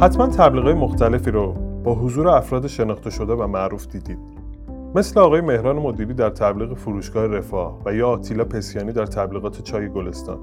حتما تبلیغات مختلفی رو با حضور افراد شناخته شده و معروف دیدید. مثل آقای مهران مدیری در تبلیغ فروشگاه رفاه و یا آتیلا پسیانی در تبلیغات چای گلستان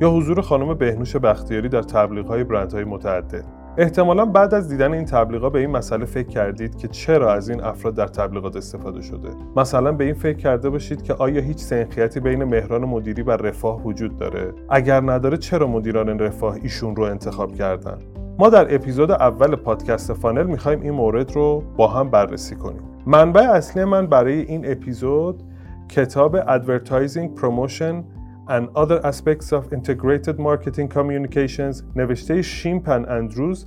یا حضور خانم بهنوش بختیاری در تبلیغ برندهای متعدد. احتمالا بعد از دیدن این تبلیغات به این مسئله فکر کردید که چرا از این افراد در تبلیغات استفاده شده. مثلا به این فکر کرده باشید که آیا هیچ سنخیتی بین مهران مدیری و رفاه وجود داره؟ اگر نداره چرا مدیران رفاه ایشون رو انتخاب کردن؟ ما در اپیزود اول پادکست فانل می‌خوایم این مورد رو با هم بررسی کنیم. منبع اصلی من برای این اپیزود کتاب Advertising Promotion and Other Aspects of Integrated Marketing Communications نوشته شیمپن اندروز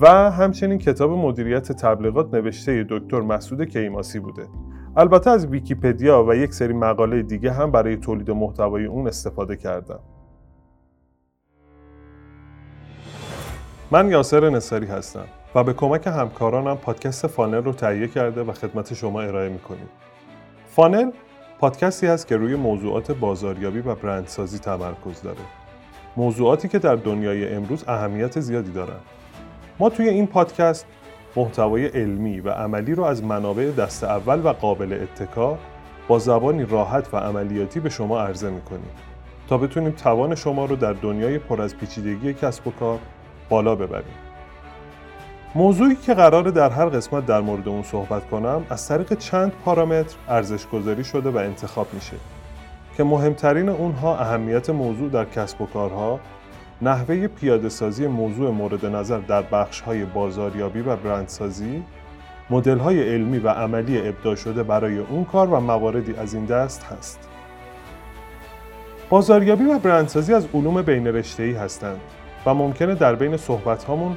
و همچنین کتاب مدیریت تبلیغات نوشته دکتر مسعود کیماسی بوده. البته از ویکیپدیا و یک سری مقاله دیگه هم برای تولید محتوای اون استفاده کردم. من یاسر نصاری هستم و به کمک همکارانم پادکست فانل رو تهیه کرده و خدمت شما ارائه می‌کنیم فانل پادکستی است که روی موضوعات بازاریابی و برندسازی تمرکز داره. موضوعاتی که در دنیای امروز اهمیت زیادی دارند. ما توی این پادکست محتوای علمی و عملی رو از منابع دست اول و قابل اتکا با زبانی راحت و عملیاتی به شما عرضه می‌کنیم تا بتونیم توان شما رو در دنیای پر از پیچیدگی کسب و کار بالا ببریم. موضوعی که قراره در هر قسمت در مورد اون صحبت کنم از طریق چند پارامتر ارزش گذاری شده و انتخاب میشه که مهمترین اونها اهمیت موضوع در کسب و کارها نحوه پیاده سازی موضوع مورد نظر در بخش های بازاریابی و برندسازی مدل های علمی و عملی ابداع شده برای اون کار و مواردی از این دست هست بازاریابی و برندسازی از علوم بین رشته‌ای هستند و ممکنه در بین صحبت هامون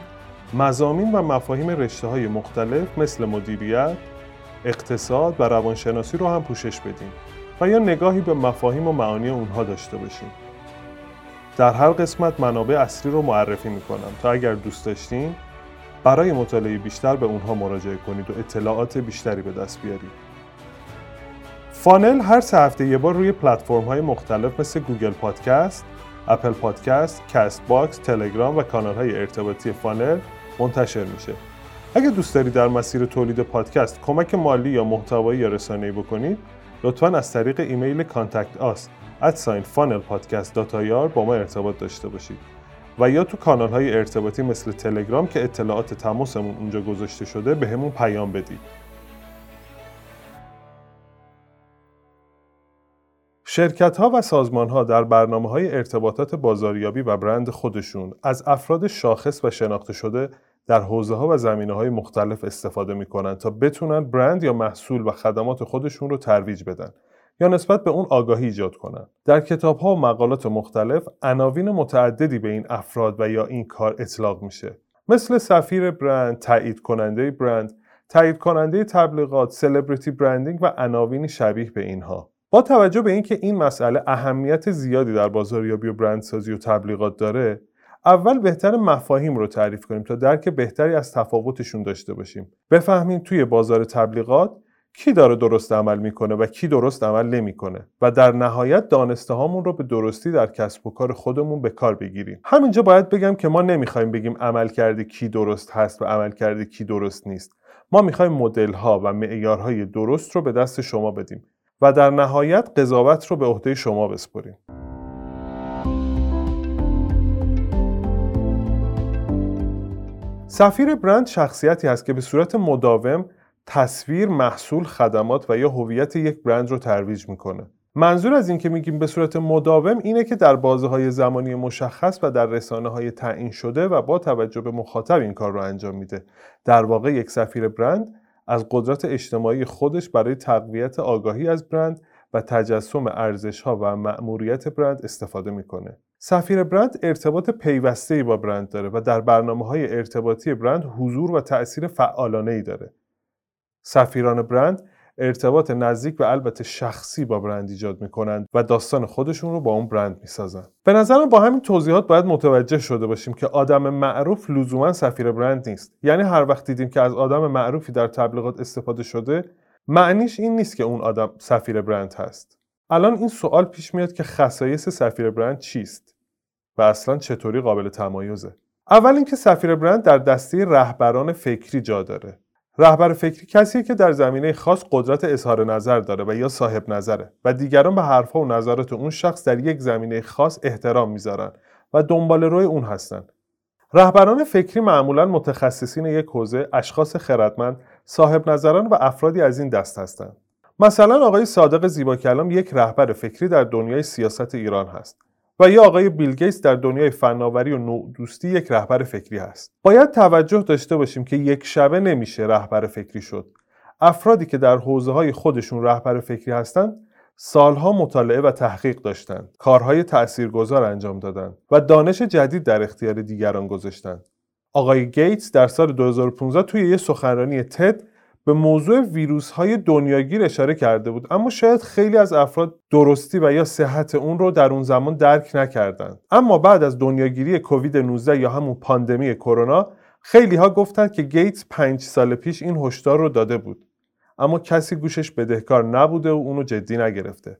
مزامین و مفاهیم رشته های مختلف مثل مدیریت، اقتصاد و روانشناسی رو هم پوشش بدیم و یا نگاهی به مفاهیم و معانی اونها داشته باشیم. در هر قسمت منابع اصلی رو معرفی می‌کنم تا اگر دوست داشتین برای مطالعه بیشتر به اونها مراجعه کنید و اطلاعات بیشتری به دست بیارید. فانل هر سه هفته یه بار روی پلتفرم های مختلف مثل گوگل پادکست، اپل پادکست، کست باکس، تلگرام و کانال های ارتباطی فانل منتشر میشه. اگه دوست دارید در مسیر تولید پادکست کمک مالی یا محتوایی یا رسانه‌ای بکنید لطفا از طریق ایمیل contact us پادکست با ما ارتباط داشته باشید. و یا تو کانال های ارتباطی مثل تلگرام که اطلاعات تماسمون اونجا گذاشته شده به پیام بدید. شرکت ها و سازمان ها در برنامه های ارتباطات بازاریابی و برند خودشون از افراد شاخص و شناخته شده در حوزه ها و زمینه های مختلف استفاده می کنند تا بتونن برند یا محصول و خدمات خودشون رو ترویج بدن یا نسبت به اون آگاهی ایجاد کنند. در کتاب ها و مقالات مختلف عناوین متعددی به این افراد و یا این کار اطلاق میشه مثل سفیر برند، تایید کننده برند، تایید کننده تبلیغات، سلبریتی برندینگ و عناوینی شبیه به اینها. با توجه به اینکه این مسئله اهمیت زیادی در بازاریابی و برندسازی و تبلیغات داره اول بهتر مفاهیم رو تعریف کنیم تا درک بهتری از تفاوتشون داشته باشیم. بفهمیم توی بازار تبلیغات کی داره درست عمل می‌کنه و کی درست عمل نمی‌کنه و در نهایت دانسته هامون رو به درستی در کسب و کار خودمون به کار بگیریم. همینجا باید بگم که ما نمی‌خوایم بگیم عمل کرده کی درست هست و عمل کرده کی درست نیست. ما می‌خوایم مدل ها و معیارهای درست رو به دست شما بدیم. و در نهایت قضاوت رو به عهده شما بسپریم. سفیر برند شخصیتی است که به صورت مداوم تصویر، محصول، خدمات و یا هویت یک برند رو ترویج می‌کنه. منظور از این که میگیم به صورت مداوم اینه که در بازه های زمانی مشخص و در رسانه های تعیین شده و با توجه به مخاطب این کار رو انجام میده. در واقع یک سفیر برند از قدرت اجتماعی خودش برای تقویت آگاهی از برند و تجسم ارزشها و مأموریت برند استفاده می‌کنه. سفیر برند ارتباط پیوسته با برند داره و در برنامه های ارتباطی برند حضور و تأثیر فعالانه ای داره. سفیران برند ارتباط نزدیک و البته شخصی با برند ایجاد می‌کنند و داستان خودشون رو با اون برند می‌سازن. به نظرم با همین توضیحات باید متوجه شده باشیم که آدم معروف لزوما سفیر برند نیست. یعنی هر وقت دیدیم که از آدم معروفی در تبلیغات استفاده شده معنیش این نیست که اون آدم سفیر برند هست. الان این سوال پیش میاد که خصایص سفیر برند چیست و اصلا چطوری قابل تمایزه؟ اول اینکه سفیر برند در دسته رهبران فکری جا داره. رهبر فکری کسیه که در زمینه خاص قدرت اظهار نظر داره و یا صاحب نظره و دیگران به حرفها و نظرات اون شخص در یک زمینه خاص احترام می‌ذارن و دنبال روی اون هستن. رهبران فکری معمولا متخصصین یک حوزه اشخاص خردمند صاحب نظران و افرادی از این دست هستند مثلا آقای صادق زیبا کلام یک رهبر فکری در دنیای سیاست ایران هست. و یا آقای بیل گیتس در دنیای فناوری و نوع دوستی یک رهبر فکری هست. باید توجه داشته باشیم که یک شبه نمیشه رهبر فکری شد. افرادی که در حوزه های خودشون رهبر فکری هستند سالها مطالعه و تحقیق داشتند، کارهای تأثیرگذار انجام دادند و دانش جدید در اختیار دیگران گذاشتند. آقای گیتس در سال 2015 توی یه سخنرانی تد به موضوع ویروس های دنیاگیر اشاره کرده بود اما شاید خیلی از افراد درستی و یا صحت اون رو در اون زمان درک نکردند. اما بعد از دنیاگیری کووید 19 یا همون پاندمی کرونا خیلی ها گفتند که گیتس پنج سال پیش این هشدار رو داده بود. اما کسی گوشش بدهکار نبوده و اونو جدی نگرفته.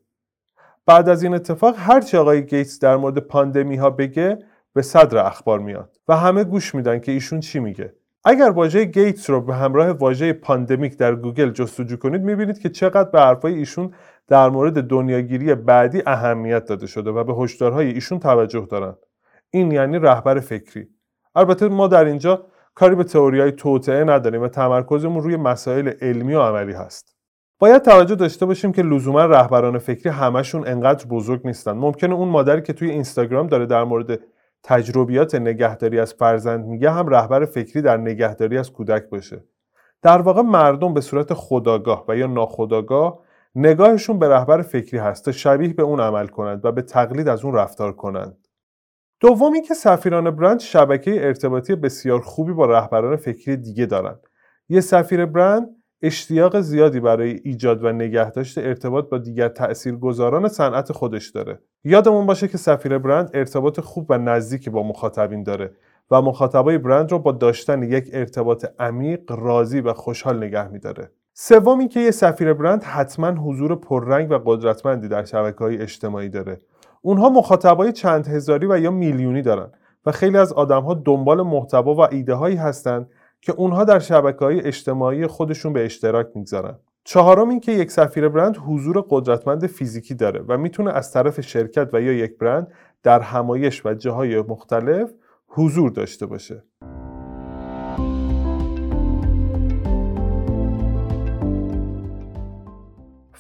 بعد از این اتفاق هرچی آقای گیتس در مورد پاندمی ها بگه به صدر اخبار میاد و همه گوش میدن که ایشون چی میگه. اگر واژه گیتس رو به همراه واژه pandemic در گوگل جستجو کنید می‌بینید که چقدر به حرفای ایشون در مورد دنیاگیری بعدی اهمیت داده شده و به هشدارهای ایشون توجه دارند این یعنی رهبر فکری. البته ما در اینجا کاری به تئوری های توطعه نداریم و تمرکزمون روی مسائل علمی و عملی هست. باید توجه داشته باشیم که لزوما رهبران فکری همشون انقدر بزرگ نیستن. ممکنه اون مادری که توی اینستاگرام داره در مورد تجربیات نگهداری از فرزند میگه هم رهبر فکری در نگهداری از کودک باشه. در واقع مردم به صورت خداگاه و یا ناخداگاه نگاهشون به رهبر فکری هست تا شبیه به اون عمل کنند و به تقلید از اون رفتار کنند. دومی که سفیران برند شبکه ارتباطی بسیار خوبی با رهبران فکری دیگه دارند یه سفیر برند اشتیاق زیادی برای ایجاد و نگهداشت ارتباط با دیگر تاثیرگذاران صنعت خودش داره. یادمون باشه که سفیر برند ارتباط خوب و نزدیکی با مخاطبین داره و مخاطبای برند رو با داشتن یک ارتباط عمیق، راضی و خوشحال نگه میداره. سوم که یه سفیر برند حتما حضور پررنگ و قدرتمندی در شبکه های اجتماعی داره. اونها مخاطبای چند هزاری و یا میلیونی دارن و خیلی از آدمها دنبال محتوا و ایده هایی هستند که اونها در شبکه های اجتماعی خودشون به اشتراک می‌گذارن. چهارم این که یک سفیر برند حضور قدرتمند فیزیکی داره و می‌تونه از طرف شرکت و یا یک برند در همایش و جاهای مختلف حضور داشته باشه.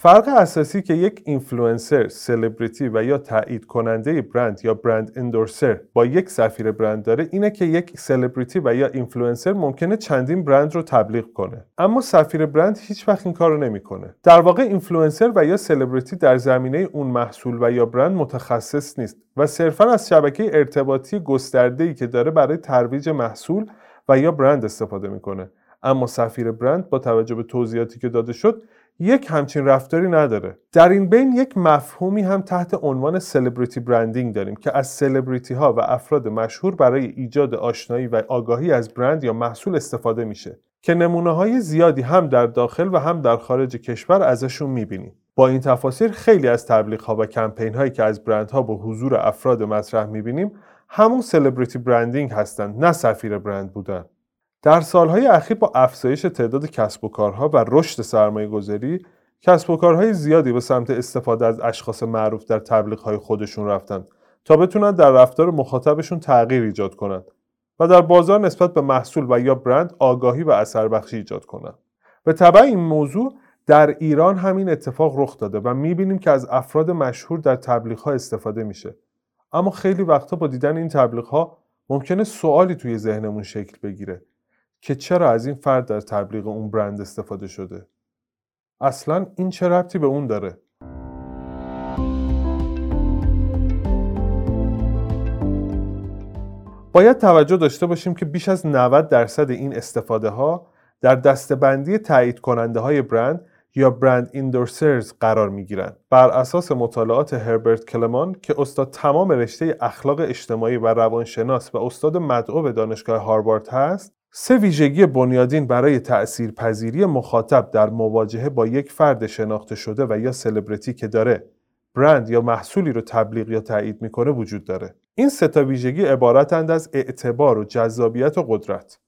فرق اساسی که یک اینفلوئنسر، سلبریتی و یا تایید کننده برند یا brand endorser با یک سفیر برند داره اینه که یک سلبریتی و یا اینفلوئنسر ممکنه چندین برند رو تبلیغ کنه. اما سفیر برند هیچ وقت این کارو نمی‌کنه. در واقع اینفلوئنسر و یا سلبریتی در زمینه اون محصول و یا برند متخصص نیست و صرفا از شبکه ارتباطی گسترده‌ای که داره برای ترویج محصول و یا برند استفاده می‌کنه. اما سفیر برند با توجه به توضیحاتی که داده شد یک همچین رفتاری نداره. در این بین یک مفهومی هم تحت عنوان سلبریتی برندینگ داریم که از سلبریتی ها و افراد مشهور برای ایجاد آشنایی و آگاهی از برند یا محصول استفاده میشه که نمونه های زیادی هم در داخل و هم در خارج کشور ازشون می‌بینیم. با این تفاصیل خیلی از تبلیغ ها و کمپین هایی که از برندها با حضور افراد مطرح می‌بینیم همون سلبریتی برندینگ هستند نه سفیر برند بودن. در سالهای اخیر با افزایش تعداد کسب و کارها و رشد سرمایه گذاری کسب و کارهای زیادی به سمت استفاده از اشخاص معروف در تبلیغهای خودشون رفتند تا بتونن در رفتار مخاطبشون تغییر ایجاد کنند و در بازار نسبت به محصول و یا برند آگاهی و اثر بخشی ایجاد کنند. به طبع این موضوع در ایران همین اتفاق رخ داده و می‌بینیم که از افراد مشهور در تبلیغ استفاده میشه. اما خیلی وقتا با دیدن این تبلیغ ها ممکنه سوالی توی ذهنمون شکل بگیره که چرا از این فرد در تبلیغ اون برند استفاده شده اصلا این چه ربطی به اون داره باید توجه داشته باشیم که بیش از 90 درصد این استفاده ها در دستبندی تایید کننده های برند یا برند ایندورسرز قرار می گیرند. بر اساس مطالعات هربرت کلمان که استاد تمام رشته اخلاق اجتماعی و روانشناس و استاد مدعو به دانشگاه هاروارد هست سه ویژگی بنیادین برای تأثیر پذیری مخاطب در مواجهه با یک فرد شناخته شده و یا سلبریتی که داره برند یا محصولی رو تبلیغ یا تایید می‌کنه وجود داره. این سه تا ویژگی عبارتند از اعتبار و جذابیت و قدرت.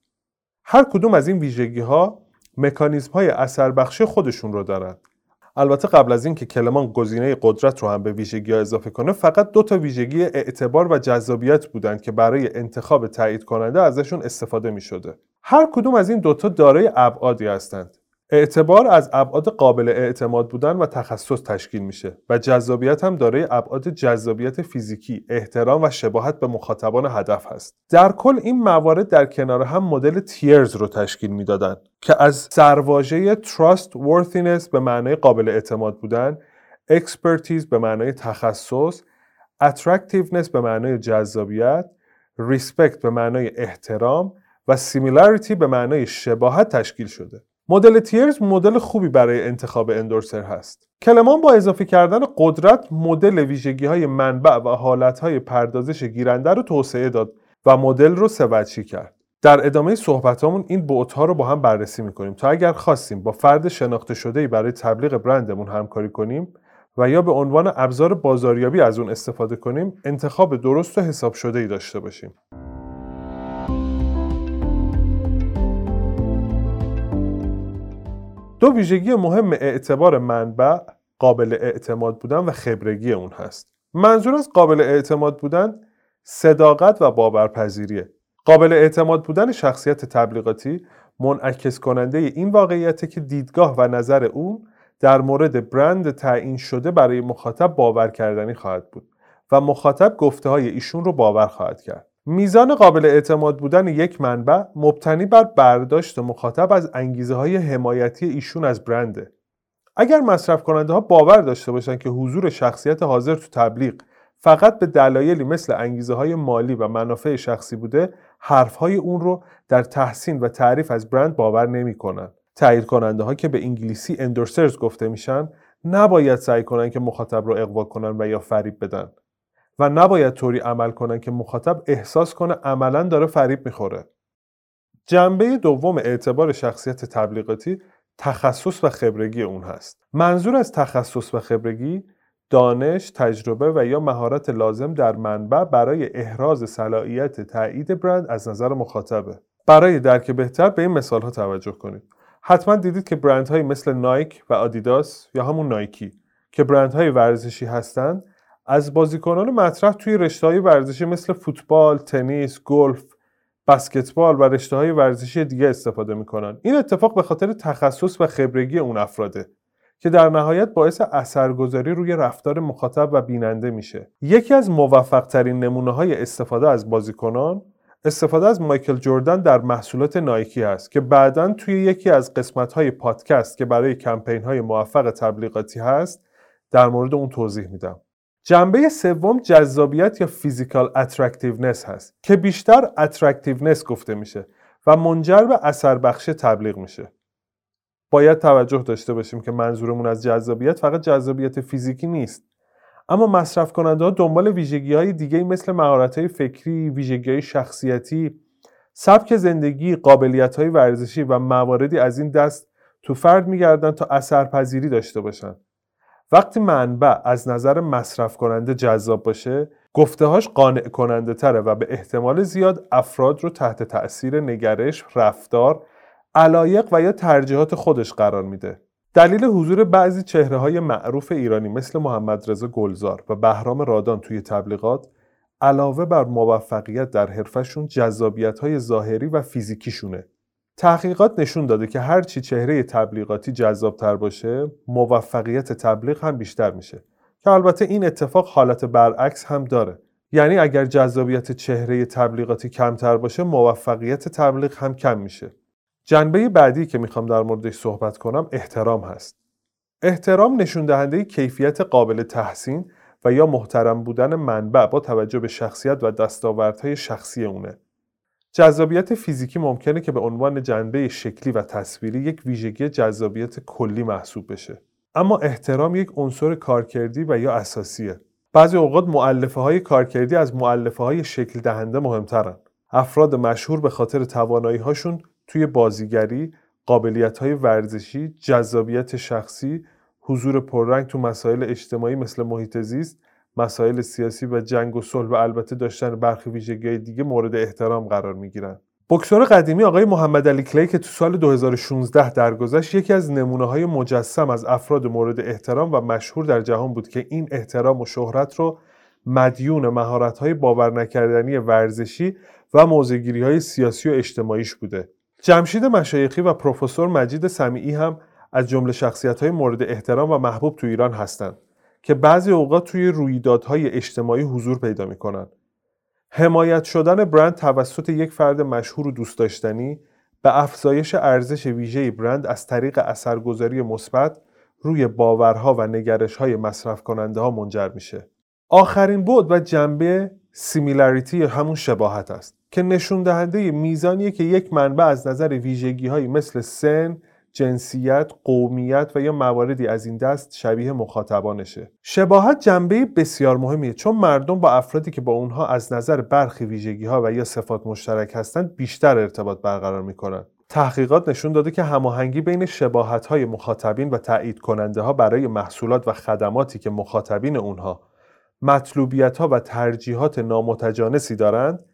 هر کدوم از این ویژگی ها مکانیزم های اثر بخشی خودشون رو دارند البته قبل از اینکه کلمان گزینه قدرت رو هم به ویژگی ها اضافه کنه فقط دو تا ویژگی اعتبار و جذابیت بودند که برای انتخاب تایید کننده ازشون استفاده می شده. هر کدوم از این دوتا دارای ابعادی هستند. اعتبار از ابعاد قابل اعتماد بودن و تخصص تشکیل میشه و جذابیت هم دارای ابعاد جذابیت فیزیکی، احترام و شباهت به مخاطبان هدف هست. در کل این موارد در کنار هم مدل تیرز رو تشکیل می‌دادند که از سرواژه trust worthiness به معنای قابل اعتماد بودن، expertise به معنای تخصص، attractiveness به معنای جذابیت، respect به معنای احترام و similarity به معنای شباهت تشکیل شده. مدل تیرز مدل خوبی برای انتخاب اندورسر هست. کلمان با اضافه کردن قدرت مدل ویژگی های منبع و حالت های پردازش گیرنده رو توسعه داد و مدل رو سوچی کرد. در ادامه صحبتامون این ها رو با هم بررسی می‌کنیم تا اگر خواستیم با فرد شناخته شده برای تبلیغ برندمون همکاری کنیم و یا به عنوان ابزار بازاریابی از اون استفاده کنیم انتخاب درست و حساب شده ای داشته باشیم. دو ویژگی مهم اعتبار منبع قابل اعتماد بودن و خبرگی اون هست. منظور از قابل اعتماد بودن صداقت و باورپذیریه. قابل اعتماد بودن شخصیت تبلیغاتی منعکس کننده این واقعیت که دیدگاه و نظر اون در مورد برند تعیین شده برای مخاطب باور کردنی خواهد بود و مخاطب گفته های ایشون رو باور خواهد کرد. میزان قابل اعتماد بودن یک منبع مبتنی بر برداشت مخاطب از انگیزه های حمایتی ایشون از برنده. اگر مصرف کننده ها باور داشته باشند که حضور شخصیت حاضر تو تبلیغ فقط به دلایلی مثل انگیزه های مالی و منافع شخصی بوده حرف های اون رو در تحسین و تعریف از برند باور نمی کنن. تایید کننده ها که به انگلیسی اندورسرز گفته میشن نباید سعی کنن که مخاطب رو اقوا کنن و یا فریب بدن و نباید طوری عمل کنن که مخاطب احساس کنه عملا داره فریب می‌خوره. جنبه دوم اعتبار شخصیت تبلیغاتی تخصص و خبرگی اون هست. منظور از تخصص و خبرگی دانش، تجربه و یا مهارت لازم در منبع برای احراز صلاحیت تایید برند از نظر مخاطبه. برای درک بهتر به این مثال ها توجه کنید. حتما دیدید که برندهایی مثل نایک و آدیداس یا همون نایکی که برندهای ورزشی هستند از بازیکنان مطرح توی رشته های ورزشی مثل فوتبال، تنیس، گلف، بسکتبال و رشته های ورزشی دیگه استفاده می‌کنن. این اتفاق به خاطر تخصص و خبرگی اون افراده که در نهایت باعث اثرگذاری روی رفتار مخاطب و بیننده میشه. یکی از موفق ترین نمونه های استفاده از بازیکنان استفاده از مایکل جردن در محصولات نایکی است که بعدا توی یکی از قسمت های پادکست که برای کمپین های موفق تبلیغاتی هست در مورد اون توضیح میدم. جنبه سوم جذابیت یا physical attractiveness هست که بیشتر attractiveness گفته میشه و منجر به اثر بخش تبلیغ میشه. باید توجه داشته باشیم که منظورمون از جذابیت فقط جذابیت فیزیکی نیست. اما مصرف کننده ها دنبال ویژگی های دیگه مثل مهارت های فکری، ویژگی های شخصیتی، سبک زندگی، قابلیت های ورزشی و مواردی از این دست تو فرد میگردن تا اثرپذیری داشته باشن. وقتی منبع از نظر مصرف کننده جذاب باشه گفتههاش قانع کننده تره و به احتمال زیاد افراد رو تحت تأثیر نگرش، رفتار، علایق و یا ترجیحات خودش قرار میده. دلیل حضور بعضی چهره های معروف ایرانی مثل محمد رضا گلزار و بهرام رادان توی تبلیغات علاوه بر موفقیت در حرفشون جذابیت های ظاهری و فیزیکیشونه تحقیقات نشون داده که هرچی چهره تبلیغاتی جذابتر باشه موفقیت تبلیغ هم بیشتر میشه. که البته این اتفاق حالت برعکس هم داره. یعنی اگر جذابیت چهره تبلیغاتی کمتر باشه موفقیت تبلیغ هم کم میشه. جنبه بعدی که می‌خوام در موردش صحبت کنم احترام هست. احترام نشون دهنده کیفیت قابل تحسین و یا محترم بودن منبع با توجه به شخصیت و دستاوردهای شخصی اونه. جذابیت فیزیکی ممکنه که به عنوان جنبه شکلی و تصویری یک ویژگی جذابیت کلی محسوب بشه. اما احترام یک عنصر کارکردی و یا اساسیه. بعضی اوقات معلفه های کارکردی از معلفه های شکل دهنده مهمترن. افراد مشهور به خاطر توانایی هاشون توی بازیگری قابلیت های ورزشی جذابیت شخصی حضور پررنگ تو مسائل اجتماعی مثل محیط زیست مسائل سیاسی و جنگ و صلح و البته داشتن برخی ویژگی دیگه مورد احترام قرار می‌گیرن بکسور قدیمی آقای محمد علی کلی که تو سال 2016 درگذشت یکی از نمونه های مجسم از افراد مورد احترام و مشهور در جهان بود که این احترام و شهرت رو مدیون مهارت های باور نکردنی ورزشی و موزگیری های سیاسی و اجتماعیش بوده. جمشید مشایخی و پروفسور مجید سمیعی هم از جمله شخصیت های مورد احترام و محبوب تو ایران هستند که بعضی اوقات توی رویدادهای اجتماعی حضور پیدا می‌کنن. حمایت شدن برند توسط یک فرد مشهور و دوست داشتنی به افزایش ارزش ویژه برند از طریق اثرگذاری مثبت روی باورها و نگرشهای مصرف کننده ها منجر میشه. آخرین بود و جنبه سیمیلاریتی همون شباهت است که نشون دهنده میزانیه که یک منبع از نظر ویژگی مثل سن، جنسیت، قومیت و یا مواردی از این دست شبیه مخاطبانشه. شباهت جنبه بسیار مهمیه چون مردم با افرادی که با اونها از نظر برخی ویژگی ها و یا صفات مشترک هستند بیشتر ارتباط برقرار می‌کنن. تحقیقات نشون داده که هماهنگی بین شباهت های مخاطبین و تایید کننده ها برای محصولات و خدماتی که مخاطبین اونها مطلوبیت ها و ترجیحات نامتجانسی دارند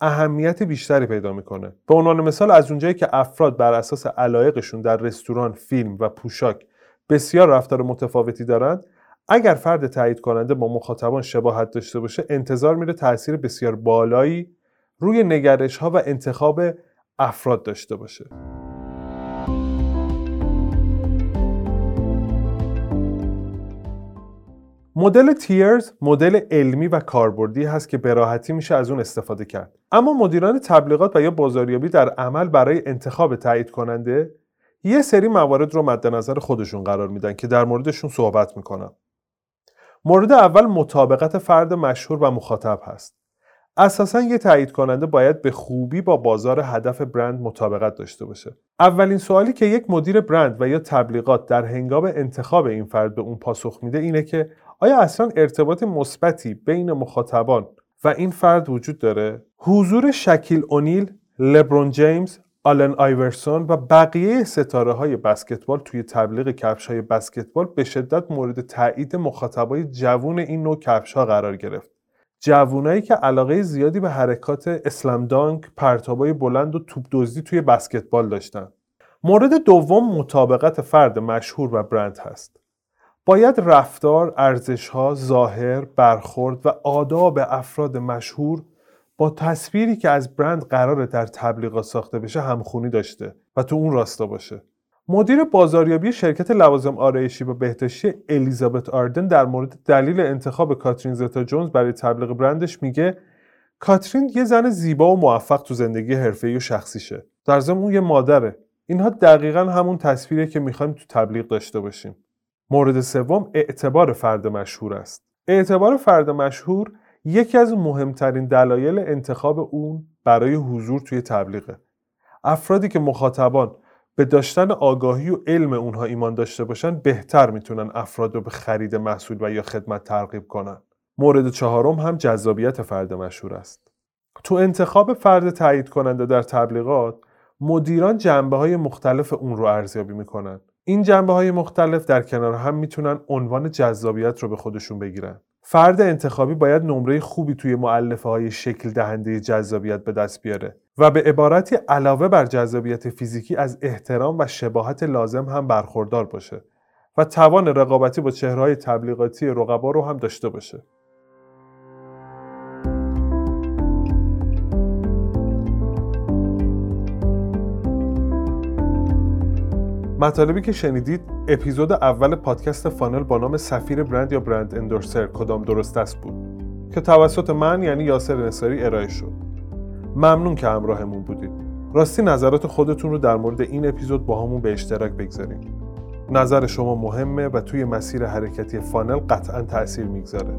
اهمیت بیشتری پیدا می‌کنه. به عنوان مثال از اونجایی که افراد بر اساس علایقشون در رستوران فیلم و پوشاک بسیار رفتار متفاوتی دارند اگر فرد تایید کننده با مخاطبان شباهت داشته باشه انتظار میره تاثیر بسیار بالایی روی نگرش ها و انتخاب افراد داشته باشه. مدل تیرز مدل علمی و کاربردی هست که به راحتی میشه از اون استفاده کرد. اما مدیران تبلیغات و یا بازاریابی در عمل برای انتخاب تایید کننده یه سری موارد رو مد نظر خودشون قرار میدن که در موردشون صحبت می‌کنم مورد اول مطابقت فرد مشهور و مخاطب هست. اساسا یه تایید کننده باید به خوبی با بازار هدف برند مطابقت داشته باشه. اولین سوالی که یک مدیر برند و یا تبلیغات در هنگام انتخاب این فرد به اون پاسخ میده اینه که آیا اصلا ارتباط مثبتی بین مخاطبان و این فرد وجود داره حضور شکیل اونیل لبرون جیمز آلن آیورسون و بقیه ستاره های بسکتبال توی تبلیغ کفش های بسکتبال به شدت مورد تایید مخاطبای جوون این نوع کفش ها قرار گرفت جوونایی که علاقه زیادی به حرکات اسلام دانک، پرتابای بلند و توپ دزدی توی بسکتبال داشتن. مورد دوم مطابقت فرد مشهور و برند هست. باید رفتار، ارزشها، ظاهر، برخورد و آداب افراد مشهور با تصویری که از برند قراره در تبلیغات ساخته بشه همخونی داشته و تو اون راستا باشه. مدیر بازاریابی شرکت لوازم آرایشی و بهداشتی الیزابت آردن در مورد دلیل انتخاب کاترین زتا جونز برای تبلیغ برندش میگه کاترین یه زن زیبا و موفق تو زندگی حرفه‌ای و شخصیشه. در ضمن اون یه مادره. اینها دقیقا همون تصویری که می‌خوایم تو تبلیغ داشته باشیم. مورد سوم اعتبار فرد مشهور است. اعتبار فرد مشهور یکی از مهمترین دلایل انتخاب اون برای حضور توی تبلیغه. افرادی که مخاطبان به داشتن آگاهی و علم اونها ایمان داشته باشن بهتر می‌تونن افراد رو به خرید محصول و یا خدمت ترغیب کنن. مورد چهارم هم جذابیت فرد مشهور است. تو انتخاب فرد تایید کننده در تبلیغات مدیران جنبه های مختلف اون رو ارزیابی می‌کنن. این جنبه های مختلف در کنار هم می‌تونن عنوان جذابیت رو به خودشون بگیرن. فرد انتخابی باید نمره خوبی توی معلفه های شکل دهنده جذابیت به دست بیاره و به عبارتی علاوه بر جذابیت فیزیکی از احترام و شباهت لازم هم برخوردار باشه و توان رقابتی با چهرهای تبلیغاتی رقبا رو هم داشته باشه. مطالبی که شنیدید اپیزود اول پادکست فانل با نام سفیر برند یا برند اندورسر کدام درست است بود؟ که توسط من یعنی یاسر نصاری ارائه شد. ممنون که همراهمون بودید. راستی نظرات خودتون رو در مورد این اپیزود با همون به اشتراک بگذارید. نظر شما مهمه و توی مسیر حرکتی فانل قطعا تاثیر می‌گذاره.